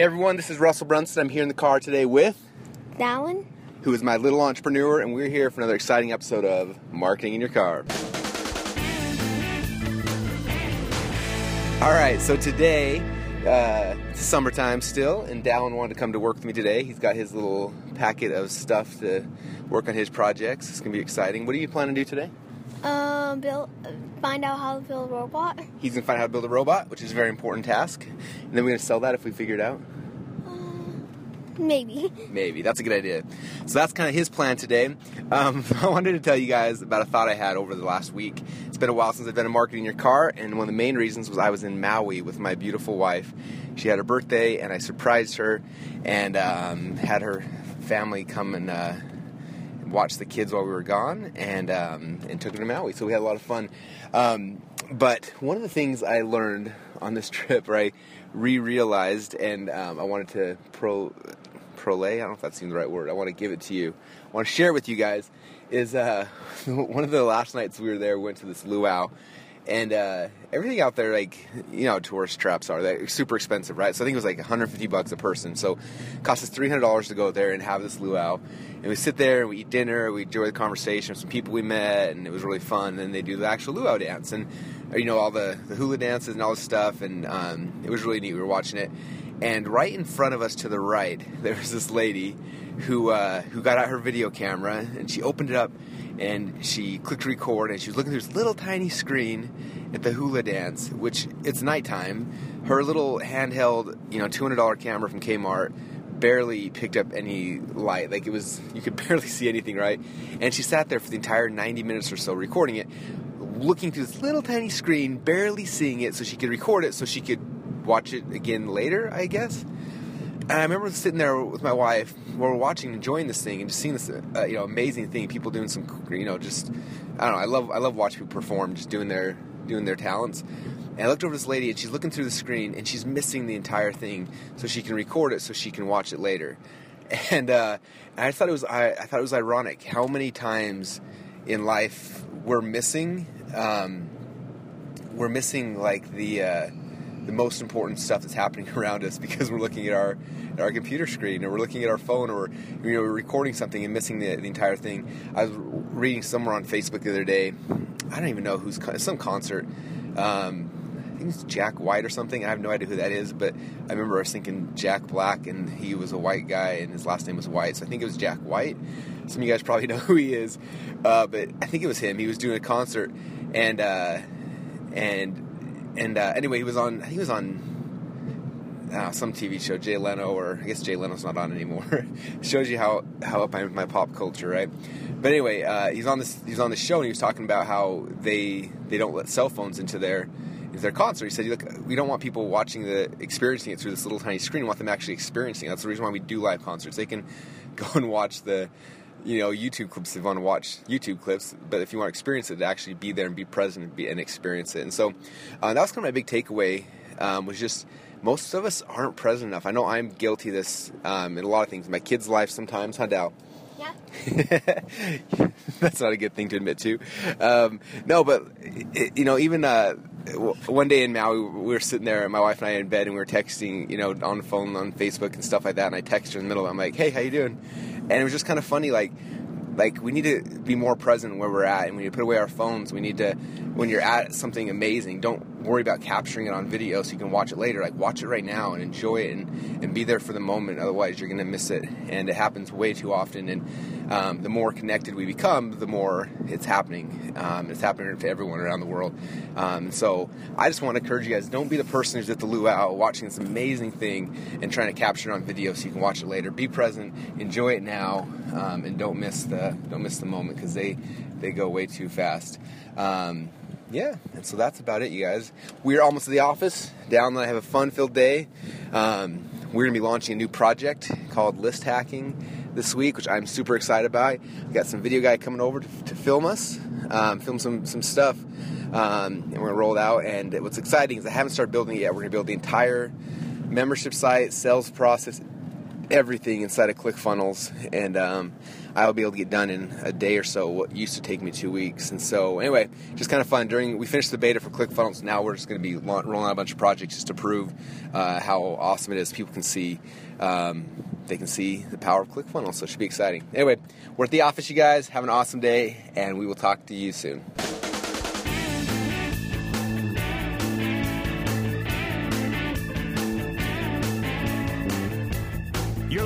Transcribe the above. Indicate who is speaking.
Speaker 1: Hey everyone, this is Russell Brunson. I'm here in the car today with,
Speaker 2: Dallin?
Speaker 1: who is my little entrepreneur, and we're here for another exciting episode of Marketing in Your Car. All right, so today, uh, it's summertime still, and Dallin wanted to come to work with me today. He's got his little packet of stuff to work on his projects. It's gonna be exciting. What are you planning to do today?
Speaker 2: Um, build, find out how to build a robot.
Speaker 1: He's gonna find out how to build a robot, which is a very important task, and then we're gonna sell that if we figure it out.
Speaker 2: Maybe.
Speaker 1: Maybe. That's a good idea. So that's kind of his plan today. Um, I wanted to tell you guys about a thought I had over the last week. It's been a while since I've a marketing your car, and one of the main reasons was I was in Maui with my beautiful wife. She had her birthday, and I surprised her and um, had her family come and uh, watch the kids while we were gone, and um, and took them to Maui. So we had a lot of fun. Um, but one of the things I learned on this trip, or I re-realized, and um, I wanted to pro prolay. I don't know if that seems the right word. I want to give it to you. I want to share it with you guys. Is uh, one of the last nights we were there, we went to this luau, and uh, everything out there, like you know, tourist traps are they're super expensive, right? So I think it was like 150 bucks a person. So it cost us 300 dollars to go there and have this luau. And we sit there and we eat dinner, we enjoy the conversation with some people we met, and it was really fun. And then they do the actual luau dance, and you know all the, the hula dances and all this stuff, and um, it was really neat. We were watching it, and right in front of us to the right, there was this lady who uh, who got out her video camera and she opened it up and she clicked record and she was looking through this little tiny screen at the hula dance, which it's nighttime. Her little handheld, you know, two hundred dollar camera from Kmart barely picked up any light. Like it was, you could barely see anything, right? And she sat there for the entire 90 minutes or so recording it, looking through this little tiny screen, barely seeing it so she could record it so she could watch it again later, I guess. And I remember sitting there with my wife while we're watching, enjoying this thing, and just seeing this, uh, you know, amazing thing. People doing some, you know, just I don't know. I love I love watching people perform, just doing their doing their talents. And I looked over this lady, and she's looking through the screen, and she's missing the entire thing, so she can record it, so she can watch it later. And, uh, and I thought it was I, I thought it was ironic how many times in life we're missing um, we're missing like the uh, the most important stuff that's happening around us because we're looking at our at our computer screen or we're looking at our phone or you know we're recording something and missing the, the entire thing. I was reading somewhere on Facebook the other day. I don't even know who's some concert. Um, I think it's Jack White or something. I have no idea who that is, but I remember I was thinking Jack Black, and he was a white guy, and his last name was White. So I think it was Jack White. Some of you guys probably know who he is, uh, but I think it was him. He was doing a concert, and uh, and and uh, anyway, he was on. He was on uh, some TV show, Jay Leno, or I guess Jay Leno's not on anymore. Shows you how how up I am with my pop culture, right? But anyway, uh, he's on this he's on the show, and he was talking about how they they don't let cell phones into their into their concert. He said, "Look, we don't want people watching the experiencing it through this little tiny screen. We want them actually experiencing. it. That's the reason why we do live concerts. They can go and watch the." You know, YouTube clips. If you want to watch YouTube clips, but if you want to experience it, to actually be there and be present and, be, and experience it. And so, uh, that was kind of my big takeaway. Um, was just most of us aren't present enough. I know I'm guilty of this um, in a lot of things. My kids' life sometimes, huh, Dal?
Speaker 2: Yeah.
Speaker 1: That's not a good thing to admit to. Um, no, but it, you know, even uh, one day in Maui, we were sitting there, and my wife and I in bed, and we were texting, you know, on the phone, on Facebook and stuff like that. And I texted her in the middle. I'm like, "Hey, how you doing?" And it was just kind of funny, like. Like we need to be more present where we're at, and we need to put away our phones. We need to, when you're at something amazing, don't worry about capturing it on video so you can watch it later. Like watch it right now and enjoy it, and, and be there for the moment. Otherwise, you're gonna miss it, and it happens way too often. And um, the more connected we become, the more it's happening. Um, it's happening to everyone around the world. Um, so I just want to encourage you guys: don't be the person who's at the luau watching this amazing thing and trying to capture it on video so you can watch it later. Be present, enjoy it now, um, and don't miss the don't miss the moment because they they go way too fast. Um, yeah, and so that's about it, you guys. We're almost to the office. Down, I have a fun-filled day. Um, we're gonna be launching a new project called List Hacking this week, which I'm super excited about. We got some video guy coming over to, to film us, um, film some some stuff, um, and we're gonna roll it out. And what's exciting is I haven't started building it yet. We're gonna build the entire membership site, sales process, everything inside of ClickFunnels, and um, I'll be able to get done in a day or so. What used to take me two weeks, and so anyway, just kind of fun. During we finished the beta for ClickFunnels, now we're just going to be rolling out a bunch of projects just to prove uh, how awesome it is. People can see. Um, they can see the power of ClickFunnels, so it should be exciting. Anyway, we're at the office, you guys. Have an awesome day, and we will talk to you soon.